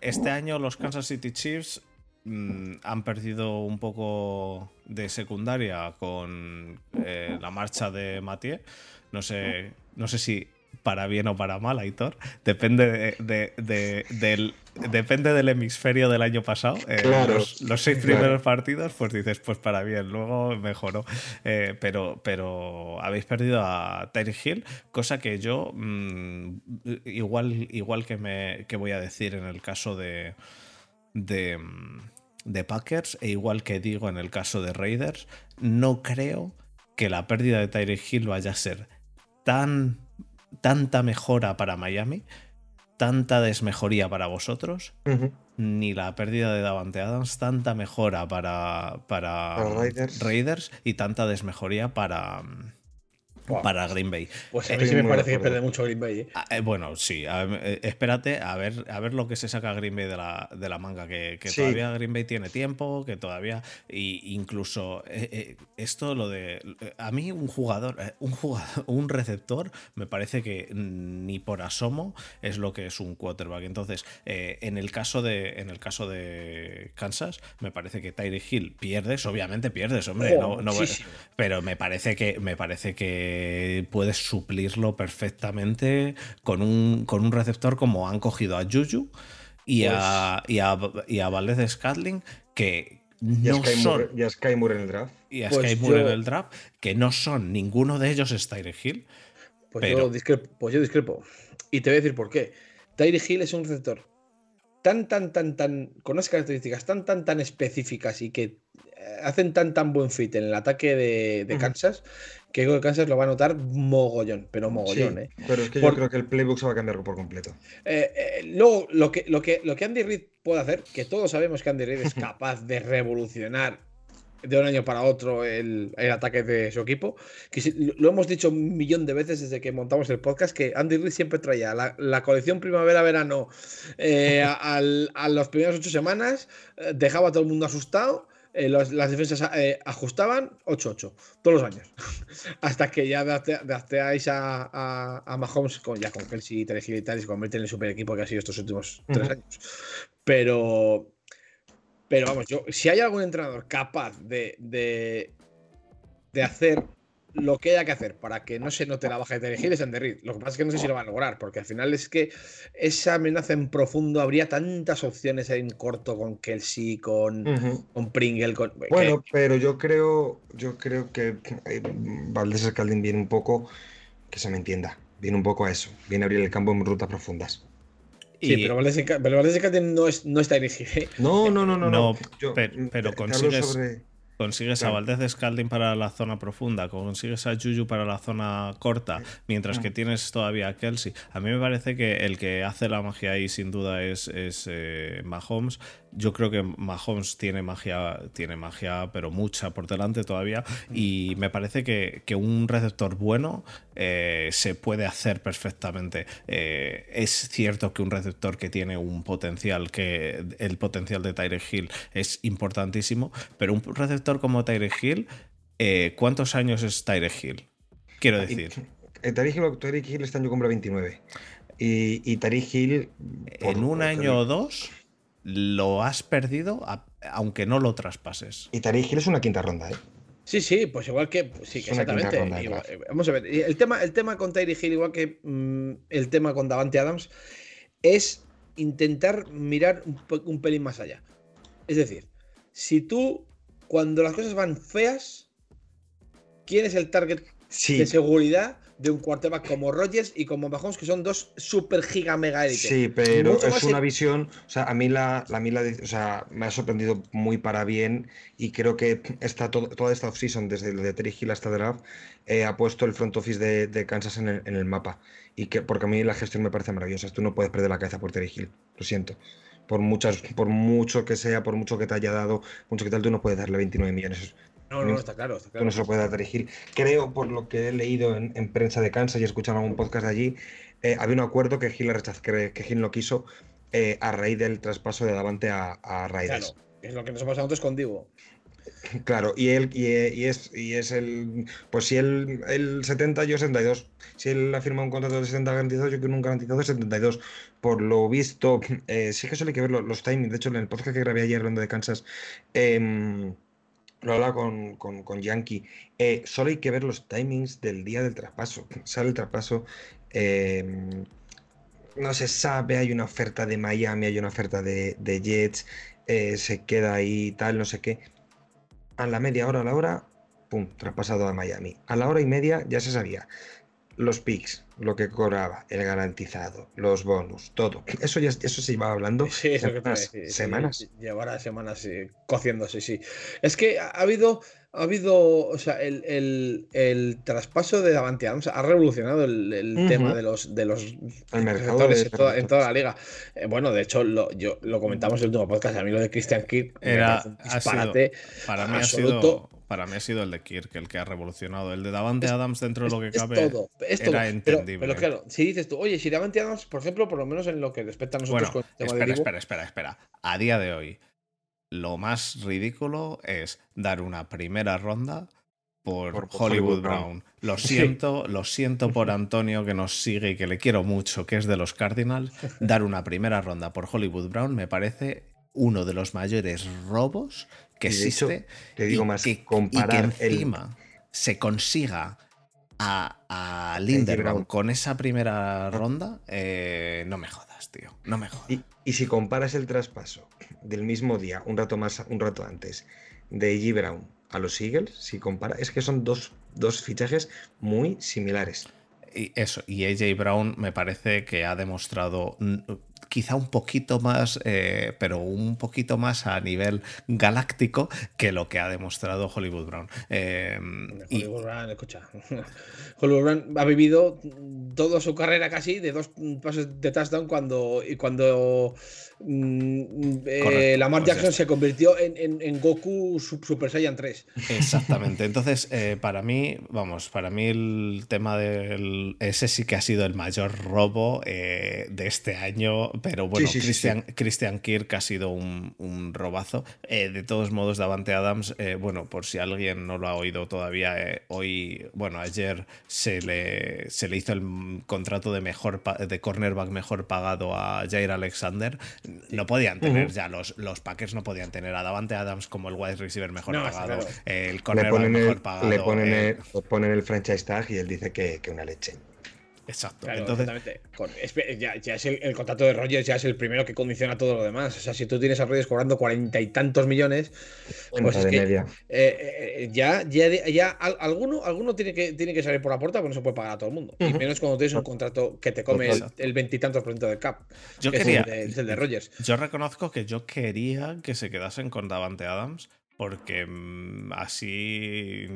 este año los Kansas City Chiefs mm, han perdido un poco de secundaria con eh, la marcha de Mathieu. No sé, no sé si para bien o para mal, Aitor. Depende de, de- de- del, depende del hemisferio del año pasado. Eh, Claro. los, los seis Claro. primeros partidos, pues dices, pues para bien, luego mejoró. Eh, pero, pero habéis perdido a Tyreek Hill, cosa que yo mm, igual, igual que, me, que voy a decir en el caso de, de, mm, de Packers e igual que digo en el caso de Raiders, no creo que la pérdida de Tyreek Hill vaya a ser tan tanta mejora para Miami, tanta desmejoría para vosotros, ni la pérdida de Davante Adams, tanta mejora para, para, Para Raiders. Raiders y tanta desmejoría para, para Green Bay. Pues a mí sí me parece que pierde mucho Green Bay. ¿eh? Ah, eh, bueno, sí, eh, espérate a ver, a ver lo que se saca Green Bay de la, de la manga, que, todavía Green Bay tiene tiempo, que todavía, y incluso esto, lo de, a mí un jugador, un jugador, un receptor, me parece que ni por asomo es lo que es un quarterback. Entonces, en el caso de, en el caso de Kansas, me parece que Tyree Hill pierdes, obviamente pierdes, hombre, no, pero me parece que, me parece que puedes suplirlo perfectamente con un, con un receptor como han cogido a Juju y, a, pues y, a, y a Valdez Scatling, que no son. y a Sky Moore en el draft. Y a pues Sky Moore en el draft, que no son, ninguno de ellos es Tyree Hill. Pues, yo discrepo, pues yo discrepo. Y te voy a decir por qué. Tyree Hill es un receptor tan, tan, tan, tan, con unas características tan, tan, tan específicas y que hacen tan tan buen fit en el ataque de, Kansas que Kansas lo va a notar mogollón, pero mogollón, ¿eh? Pero es que yo creo que el playbook se va a cambiar por completo. Eh, eh, luego, lo que, lo, que, lo que Andy Reid puede hacer, que todos sabemos que Andy Reid es capaz de revolucionar de un año para otro el, ataque de su equipo. Que lo hemos dicho un millón de veces desde que montamos el podcast, que Andy Reid siempre traía la, colección primavera-verano a, a las primeras ocho semanas, dejaba a todo el mundo asustado eh, las defensas eh, ajustaban 8-8 todos los años. Hasta que ya adapteáis a, a, a, Mahomes con, ya con Kelsey, Telegil y tal y se convierte en el super equipo que ha sido estos últimos tres años. Pero, pero vamos, yo, si hay algún entrenador capaz de, de, de hacer lo que haya que hacer para que no se note la baja de Terry es en Reed. Lo que pasa es que no sé si lo va a lograr, porque al final es que esa amenaza en profundo habría tantas opciones en corto con Kelsey, con, con Pringle. Con, bueno, pero yo creo, yo creo que eh, Valdés Scalding viene un poco, que se me entienda, viene un poco a eso, viene a abrir el campo en rutas profundas. Sí, pero Valdés Scalding no, es, no está dirigido. ¿eh? No, no, no, no. no, pero, consigues. Consigues a Valdez Scalding para la zona profunda, consigues a Juju para la zona corta, mientras que tienes todavía a Kelsey. A mí me parece que el que hace la magia ahí sin duda es, es eh, Mahomes, yo creo que Mahomes tiene magia, tiene magia, pero mucha por delante todavía. Y me parece que, un receptor bueno eh, se puede hacer perfectamente. Eh, es cierto que un receptor que tiene un potencial, que el potencial de Tyre Hill es importantísimo, pero un receptor como Tyre Hill, eh, ¿cuántos años es Tyre Hill? Quiero decir. Tyre Hill, Hill este año compra 29. Y, y Hill. en un año o dos lo has perdido aunque no lo traspases. Y Tariq Hill es una quinta ronda, ¿eh? Sí, sí, pues igual que. Pues sí, exactamente. Eh, vamos a ver. El tema, el tema con Tyree Hill, igual que mm, el tema con Davante Adams, es intentar mirar un, pelín más allá. Es decir, si tú, cuando las cosas van feas, ¿quién es el target de seguridad de un quarterback como Rogers y como Mahomes, que son dos super giga mega élites. Sí, pero es una visión, o sea, a mí la, la, o sea, me ha sorprendido muy para bien y creo que está toda esta offseason, desde el de Terry Hill hasta draft, eh, ha puesto el front office de, Kansas en el, mapa. Y que, porque a mí la gestión me parece maravillosa. Tú no puedes perder la cabeza por Terry Hill, lo siento por muchas, por mucho que sea, por mucho que te haya dado, mucho que tal, tú no puedes darle 29 millones. No, no, está claro, está claro. no se lo puede dirigir. Creo, por lo que he leído en, prensa de Kansas y he escuchado algún podcast de allí, eh, había un acuerdo que Gil rechazó, que, que Gil no quiso eh, a raíz del traspaso de Davante a, a Raiders. Claro, es lo que nos ha pasado antes con Divo. Claro, y él y, es, y es el. Pues si él el 70, yo 72. Si él ha firmado un contrato de 70 garantizado, yo quiero un garantizado de 72. Por lo visto, eh, sí que solo hay que ver los, timings. De hecho, en el podcast que grabé ayer hablando de Kansas, eh, lo habla con, con, Yankee. Eh, solo hay que ver los timings del día del traspaso. Sale el traspaso. Em, no se sabe, hay una oferta de Miami, hay una oferta de, Jets, eh, se queda ahí tal, no sé qué. A la media hora, a la hora, pum, traspasado a Miami. A la hora y media ya se sabía los picks, lo que cobraba, el garantizado, los bonus, todo. Eso ya eso se iba hablando sí, eso semanas. semanas. llevará semanas cociéndose, sí. Es que ha habido, ha habido, o sea, el, traspaso de Davante Adams ha revolucionado el, tema de los de los en, toda, la liga. Eh, bueno, de hecho, lo, yo lo comentamos en el último podcast. A mí lo de Christian Kirk era un disparate para mí Ha sido, para mí ha sido el de Kirk el que ha revolucionado. El de Davante Adams, dentro de lo que cabe, todo, era entendible. Pero, claro, si dices tú, oye, si Davante Adams, por ejemplo, por lo menos en lo que respecta a nosotros con el tema espera, espera, espera, espera. A día de hoy, lo más ridículo es dar una primera ronda por, Hollywood, Brown. Lo siento, lo siento por Antonio que nos sigue y que le quiero mucho, que es de los Cardinals. Dar una primera ronda por Hollywood Brown me parece uno de los mayores robos que existe. te digo más, que, comparar que encima se consiga a, a Linderbaum con esa primera ronda, eh, no me jodas, tío. No me jodas. Y, si comparas el traspaso del mismo día, un rato más, un rato antes, de G. Brown a los Eagles, si compara, es que son dos, dos fichajes muy similares. Y eso, y AJ Brown me parece que ha demostrado quizá un poquito más, eh, pero un poquito más a nivel galáctico que lo que ha demostrado Hollywood Brown. Eh, Hollywood Brown, escucha. Hollywood Brown ha vivido toda su carrera casi de dos pasos de touchdown cuando, y cuando Mm, eh, Lamar pues Jackson se convirtió en, Goku Super Saiyan 3. Exactamente. Entonces, eh, para mí, vamos, para mí el tema del. Ese sí que ha sido el mayor robo eh, de este año. Pero bueno, Christian, Kirk ha sido un, robazo. de todos modos, Davante Adams, bueno, por si alguien no lo ha oído todavía, hoy, bueno, ayer se le, se le hizo el contrato de mejor de cornerback mejor pagado a Jair Alexander no podían tener ya, los, los Packers no podían tener a Davante Adams como el wide receiver mejor pagado, el cornerback mejor pagado. Le ponen, el, ponen el franchise tag y él dice que, que una leche. Exacto. Entonces, ya, es el, contrato de Rogers ya es el primero que condiciona todo lo demás. O sea, si tú tienes a Rogers cobrando cuarenta y tantos millones, pues es que eh, eh, ya, ya, ya alguno, alguno tiene que, tiene que salir por la puerta porque no se puede pagar a todo el mundo. Y menos cuando tienes un contrato que te come el veintitantos por ciento del cap. Yo quería, es el de, Rogers. Yo reconozco que yo quería que se quedasen con Davante Adams porque mm, así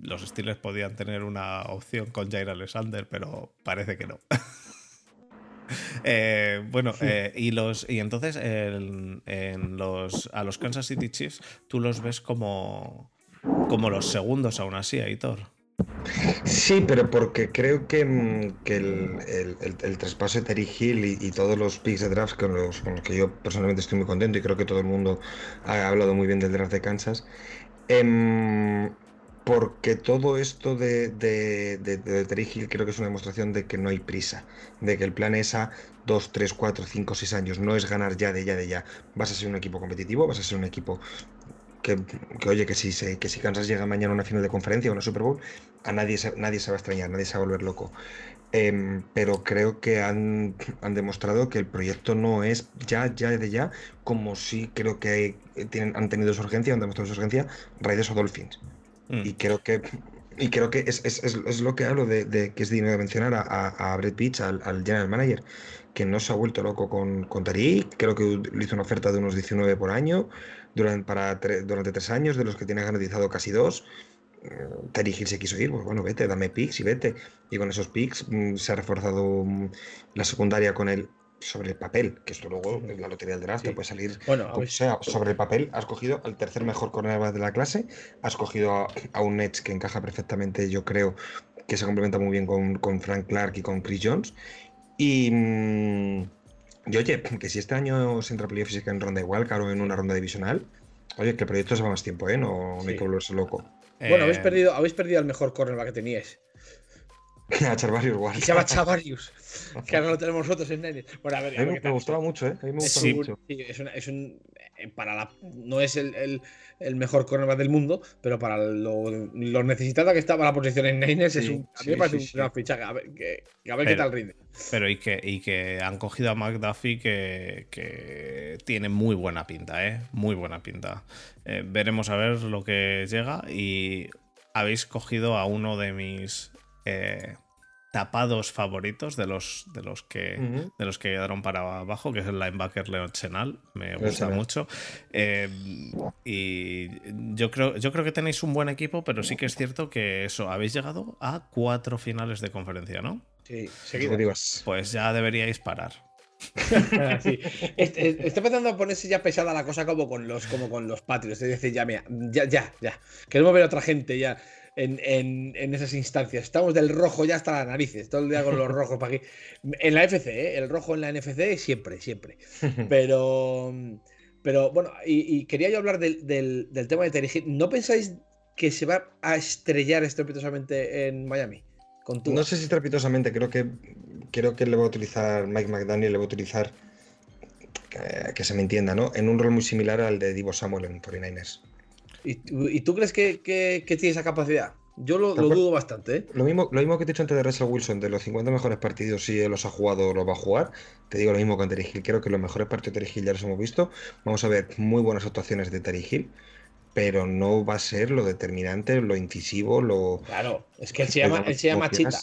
los Steelers podían tener una opción con Jair Alexander, pero parece que no. Eh, bueno, eh, y los y entonces en los, a los Kansas City Chiefs tú los ves como, como los segundos aún así, Aitor. Sí, pero porque creo que, mm, el, traspaso de Terry Hill y, todos los picks de draft con los, con los, que yo personalmente estoy muy contento y creo que todo el mundo ha hablado muy bien del draft de Kansas, eh, porque todo esto de, de, de, creo que es una demostración de que no hay prisa, de que el plan es a 2, 3, 4, 5, 6 años, no es ganar ya de ya de ya. Vas a ser un equipo competitivo, vas a ser un equipo que, oye, que si, que si Kansas llega mañana a una final de conferencia o una Super Bowl, a nadie se, nadie se va a extrañar, nadie se va a volver loco. Em, pero creo que han, han, demostrado que el proyecto no es ya, ya de ya, como si creo que tienen, han tenido su urgencia, han demostrado su urgencia Raiders o Dolphins. Mm. Y creo que y creo que es, es, es, lo que hablo de, que es digno de mencionar a, a, Brett Pitch, al, general manager, que no se ha vuelto loco con, con Tariq, creo que le hizo una oferta de unos 19 por año durante, para durante tres años, de los que tiene garantizado casi dos. Mm, Tariq se quiso ir, pues bueno, vete, dame picks y vete. Y con esos picks mm, se ha reforzado la secundaria con el sobre el papel, que esto luego en la lotería del draft puede salir. Bueno, o sea, sobre el papel has cogido al tercer mejor cornerback de la clase, has cogido a, un Nets que encaja perfectamente, yo creo, que se complementa muy bien con, Frank Clark y con Chris Jones. Y, mm, y oye, que si este año se entra física en ronda igual, claro, en una ronda divisional, oye, que el proyecto se va más tiempo, ¿eh? No, hay que volverse loco. Bueno, habéis eh, perdido, habéis perdido al mejor cornerback que teníais. a Charvarius igual. Se llama Charvarius. que ahora lo tenemos nosotros en Nene. Bueno, a ver, a mí me, gustaba mucho, ¿eh? A mí me gustaba sí, mucho. Sí, es, una, es un. Eh, para la, no es el, el, el, mejor cornerback del mundo, pero para lo, lo, necesitada que estaba la posición en Niners, es un, a mí me parece un gran fichaje. A ver, que, a ver qué tal rinde. Pero y que, y que han cogido a McDuffie que, que tiene muy buena pinta, ¿eh? Muy buena pinta. Eh, veremos a ver lo que llega y habéis cogido a uno de mis eh, destapados favoritos de los, de los, que, de los que quedaron para abajo, que es el linebacker Leon Chenal. Me gusta mucho. Eh, y yo creo, yo creo que tenéis un buen equipo, pero sí que es cierto que eso, habéis llegado a cuatro finales de conferencia, ¿no? Sí, Pues ya deberíais parar. sí. Está empezando a ponerse ya pesada la cosa como con los, como con los patrios. Es decir, ya, mira, ya, ya, ya. Queremos ver a otra gente ya en, esas instancias. Estamos del rojo ya hasta las narices, todo el día con los rojos para aquí. En la FC, ¿eh? el rojo en la NFC siempre, siempre. Pero, pero bueno, y, quería yo hablar del, tema de Terry ¿No pensáis que se va a estrellar estrepitosamente en Miami? no sé si estrepitosamente, creo que creo que le va a utilizar Mike McDaniel, le va a utilizar que, se me entienda, ¿no? En un rol muy similar al de Divo Samuel en 49ers. ¿Y, tú crees que, tiene esa capacidad? Yo lo, dudo bastante. ¿eh? Lo, mismo, lo mismo que te he dicho antes de Russell Wilson, de los 50 mejores partidos, si él los ha jugado o los va a jugar. Te digo lo mismo con Terry Hill. Creo que los mejores partidos de Terry Hill ya los hemos visto. Vamos a ver muy buenas actuaciones de Terry Hill, pero no va a ser lo determinante, lo incisivo, lo. Claro, es que él se llama, él se llama Chita.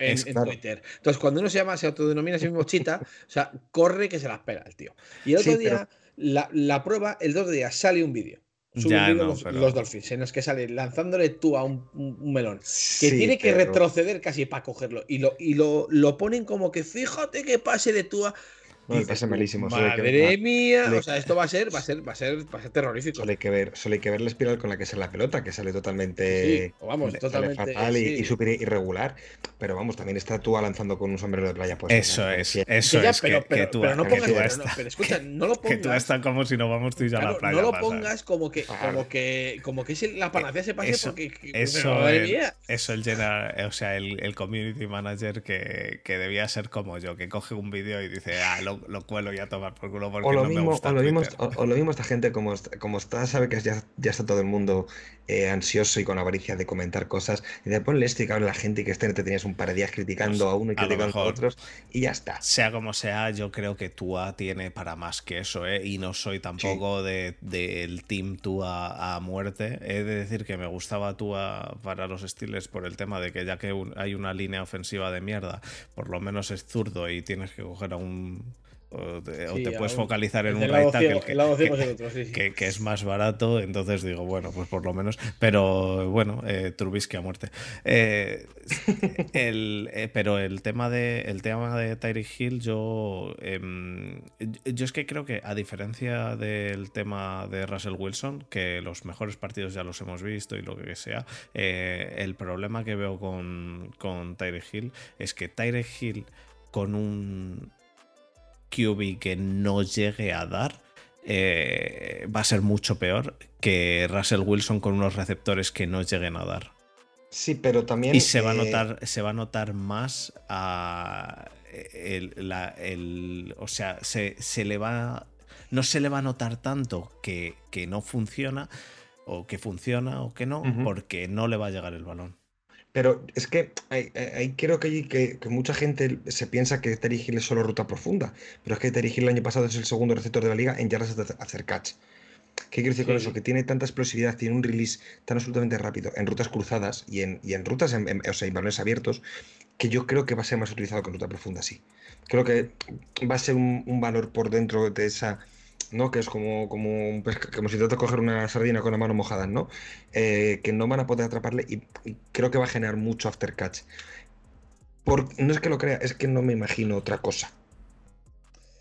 En, Twitter. Entonces, cuando uno se llama, se autodenomina a sí mismo Chita, o sea, corre que se las pega el tío. Y el otro día, la, la, prueba, el dos días sale un vídeo los, Dolphins, en los que sale lanzándole tú a un, melón, que tiene que retroceder casi para cogerlo, y lo, y lo, lo ponen como que fíjate que pase de tú a. No, malísimo. Madre mía, o sea, esto va a ser, va a ser, va a ser, va a ser terrorífico. Solo hay que ver, solo hay que ver la espiral con la que sale la pelota, que sale totalmente, vamos, totalmente fatal y, súper irregular. Pero vamos, también está tú lanzando con un sombrero de playa. Pues, eso es, eso es pero, que, tú, pero, no pongas, pero escucha, no lo pongas. Que tú estás como si no vamos tú ya a la playa. No lo pongas como que, como que, como que es la panacea se pase eso, porque. Eso, el, eso el general, o sea, el, el community manager que, que debía ser como yo, que coge un vídeo y dice, ah, lo, lo cuelo ya todo o lo, mismo, o, lo mismo, o, lo mismo esta gente, como, como está, sabe que ya, ya está todo el mundo eh, ansioso y con avaricia de comentar cosas. Y de ponle esto y la gente que esté, te tenías un par de días criticando pues, a uno y criticando a, otros y ya está. Sea como sea, yo creo que Tua tiene para más que eso, ¿eh? Y no soy tampoco del de, team Tua a muerte. He de decir que me gustaba Tua para los Steelers por el tema de que ya que hay una línea ofensiva de mierda, por lo menos es zurdo y tienes que coger a un o te, puedes focalizar en un right que, que, es más barato, entonces digo, bueno, pues por lo menos, pero bueno, eh, Trubisky a muerte. Eh, el, eh, pero el tema de el tema de Tyreek Hill, yo, em, yo es que creo que a diferencia del tema de Russell Wilson, que los mejores partidos ya los hemos visto y lo que sea, eh, el problema que veo con, con Tyreek Hill es que Tyreek Hill con un QB que no llegue a dar, eh, va a ser mucho peor que Russell Wilson con unos receptores que no lleguen a dar. Sí, pero también. Y se va a eh, notar, se va a notar más a. El, o sea, se, le va. No se le va a notar tanto que, que no funciona, o que funciona o que no, porque no le va a llegar el balón. Pero es que ahí, creo que, que, que, mucha gente se piensa que Terry Hill es solo ruta profunda. Pero es que Terry Hill el año pasado es el segundo receptor de la liga en yardas de hacer catch. ¿Qué quiere decir con eso? Que tiene tanta explosividad, tiene un release tan absolutamente rápido en rutas cruzadas y en, y en rutas, o sea, en balones abiertos, que yo creo que va a ser más utilizado que en ruta profunda, sí. Creo que va a ser un valor por dentro de esa ¿no? Que es como, como, como si te coger una sardina con la mano mojada, ¿no? Eh, que no van a poder atraparle y, creo que va a generar mucho aftercatch. Por, no es que lo crea, es que no me imagino otra cosa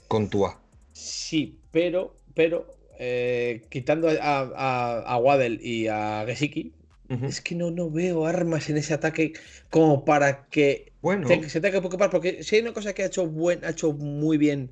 con Tua. Sí, pero, pero eh, quitando a, a, Waddle y a Gesicki, es que no, no veo armas en ese ataque como para que bueno. se tenga que preocupar. Porque si hay una cosa que ha hecho, buen, ha hecho muy bien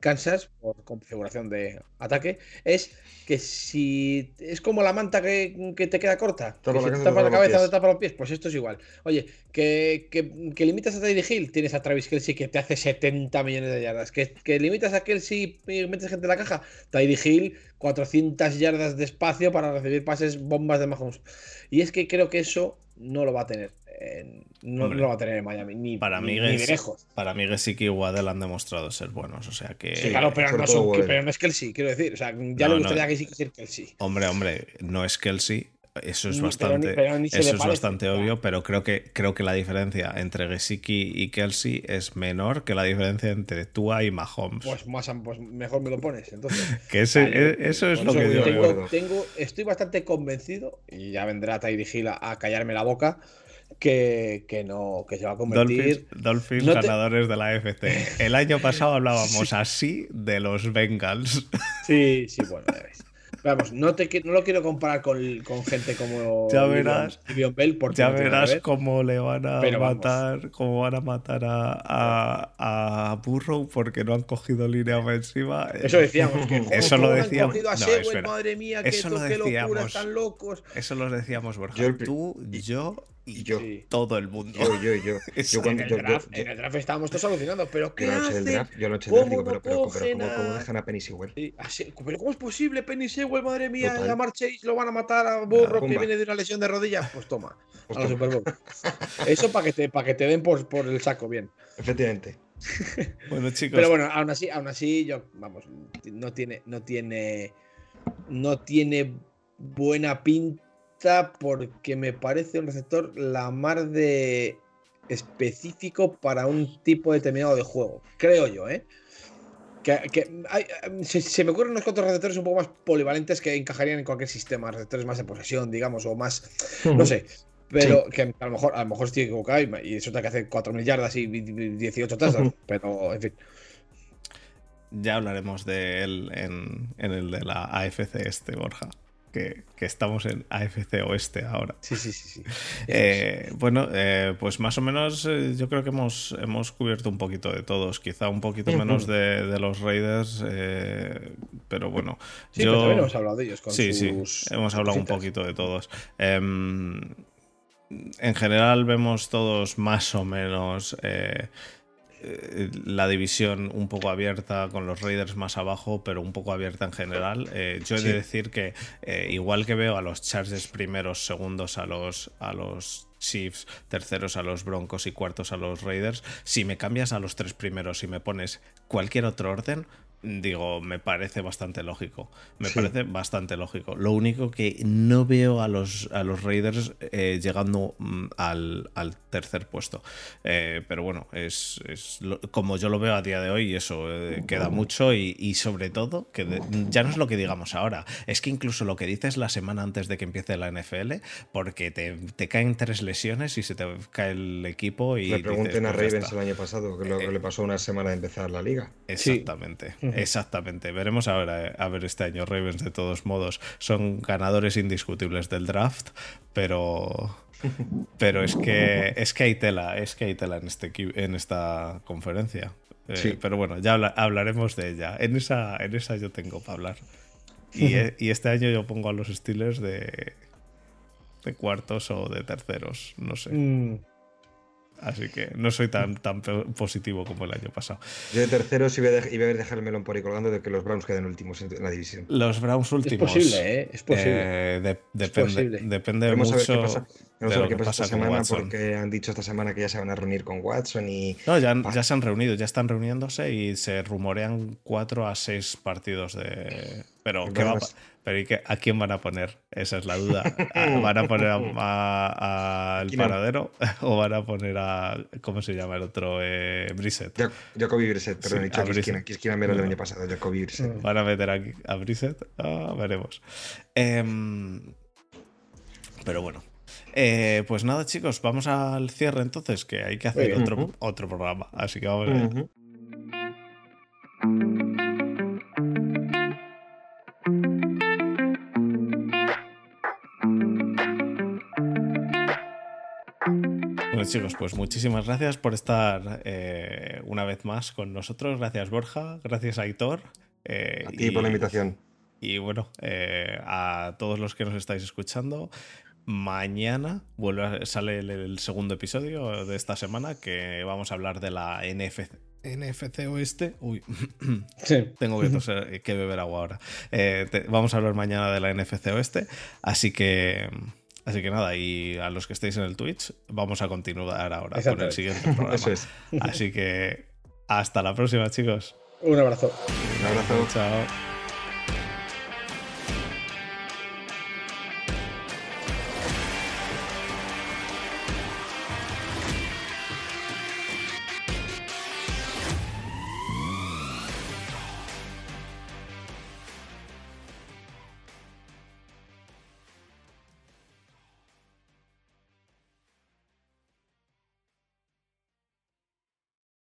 Kansas, por configuración de ataque, es que si es como la manta que, te queda corta, que si te tapa la cabeza o te tapa los pies, pues esto es igual. Oye, que, que, limitas a Teddy Hill, tienes a Travis Kelsey que te hace 70 millones de yardas. Que, limitas a Kelsey y metes gente en la caja, Teddy Hill, 400 yardas de espacio para recibir pases bombas de Mahomes. Y es que creo que eso no lo va a tener no, lo va a tener en Miami, ni, para mí de lejos. Para mí, Gesicki y Waddell han demostrado ser buenos, o sea que... claro, pero no, son, pero no, es Kelsey, quiero decir. O sea, ya le gustaría que sí que Kelsey. Hombre, hombre, no es Kelsey, eso es bastante, eso es bastante obvio, pero creo que, creo que la diferencia entre Gesicki y Kelsey es menor que la diferencia entre Tua y Mahomes. Pues, más, pues mejor me lo pones, entonces. que e, eso es lo que yo tengo, tengo, Estoy bastante convencido, y ya vendrá Tyree Hill a, callarme la boca, que, que, no, que se va a convertir. Dolphins, ganadores de la FC. El año pasado hablábamos así de los Bengals. Sí, sí, bueno, ya ves. Vamos, no, te, no lo quiero comparar con, gente como ya verás, Bell ya verás cómo le van a matar, cómo van a matar a, a, Burrow porque no han cogido línea ofensiva. Eso decíamos, que eso lo decíamos. no, madre mía, que, eso lo decíamos, están locos. Eso lo decíamos, Borja. Tú, yo y yo, todo el mundo. Yo, yo, yo. yo cuando, en, el draft, en, el draft, estábamos todos alucinando, pero ¿qué yo? Draft, yo lo eché el draft, digo, pero, pero, pero, ¿cómo, ¿cómo, dejan a Penny Sewell? Sí, así, pero ¿cómo es posible Penny Sewell, madre mía? Total. A Mark Chase lo van a matar a Burro que viene de una lesión de rodillas. Pues toma, pues a la Super Bowl. Eso para que te, para que te den por, por el saco, bien. Efectivamente. bueno, chicos. Pero bueno, aún así, aún así, yo, vamos, no tiene, no tiene, no tiene buena pinta porque me parece un receptor la mar de específico para un tipo determinado de juego. Creo yo, ¿eh? Que, se, me ocurren unos cuantos receptores un poco más polivalentes que encajarían en cualquier sistema, receptores más de posesión, digamos, o más. No sé. Pero que a lo mejor, a lo mejor estoy equivocado y, eso te que hacer 4.000 yardas y 18 touchdowns, pero en fin. Ya hablaremos de él en, en el de la AFC este, Borja que, estamos en AFC Oeste ahora. Sí, sí, sí. sí. Eh, bueno, eh, pues más o menos eh, yo creo que hemos, hemos cubierto un poquito de todos, quizá un poquito menos de, los Raiders, pero bueno. Sí, yo... pero también hemos hablado de ellos. Con sí, sí, hemos hablado un poquito de todos. Em, en general vemos todos más o menos eh, la división un poco abierta con los Raiders más abajo, pero un poco abierta en general. Eh, yo he de decir que eh, igual que veo a los Chargers primeros, segundos a los, a los Chiefs, terceros a los Broncos y cuartos a los Raiders, si me cambias a los tres primeros y me pones cualquier otro orden, digo, me parece bastante lógico. Me parece bastante lógico. Lo único que no veo a los, a los Raiders eh, llegando mm, al, tercer puesto. Eh, pero bueno, es, como yo lo veo a día de hoy, eso eh, queda mucho y, sobre todo, que ya no es lo que digamos ahora, es que incluso lo que dices la semana antes de que empiece la NFL, porque te, caen tres lesiones y se te cae el equipo y... Le pregunten a pues Ravens el año pasado, que lo que le pasó una semana de empezar la liga. Exactamente. Exactamente. Veremos ahora, eh, a ver este año. Ravens, de todos modos, son ganadores indiscutibles del draft, pero. Pero es que es que hay tela, es que hay tela en, este, en esta conferencia. Eh, pero bueno, ya hablaremos de ella. En esa, en esa yo tengo para hablar. Y, eh, y, este año yo pongo a los Steelers de, de cuartos o de terceros, no sé. Mm. Así que no soy tan, tan positivo como el año pasado. Yo de terceros iba a, dejar el melón por ahí colgando de que los Browns queden últimos en la división. Los Browns últimos. Es posible, ¿eh? Es posible. Eh, depende, depende mucho. qué pasa. Vamos a ver qué pasa esta semana porque han dicho esta semana que ya se van a reunir con Watson y. No, ya, ya se han reunido, ya están reuniéndose y se rumorean cuatro a seis partidos de. Pero, ¿qué va, pero ¿a quién van a poner? Esa es la duda. ¿Van a poner al paradero o van a poner a. ¿Cómo se llama el otro? Eh, Brissett. Jacoby Brissett, perdón, he dicho que es quien el año pasado, Jacoby Brissett. ¿Van a meter a, a Brissett? Ah, veremos. Em, pero bueno. Eh, pues nada, chicos, vamos al cierre entonces, que hay que hacer otro, otro programa. Así que vamos a ver. Chicos, pues muchísimas gracias por estar eh, una vez más con nosotros. Gracias Borja, gracias Aitor. Eh, a ti por la invitación. Y bueno, eh, a todos los que nos estáis escuchando, mañana vuelve sale el, segundo episodio de esta semana que vamos a hablar de la NFC. NFC Oeste. Uy, tengo que, que, beber agua ahora. vamos a hablar mañana de la NFC Oeste. Así que Así que nada, y a los que estéis en el Twitch, vamos a continuar ahora con el siguiente programa. Eso es. Así que hasta la próxima, chicos. Un abrazo. Un abrazo. Chao.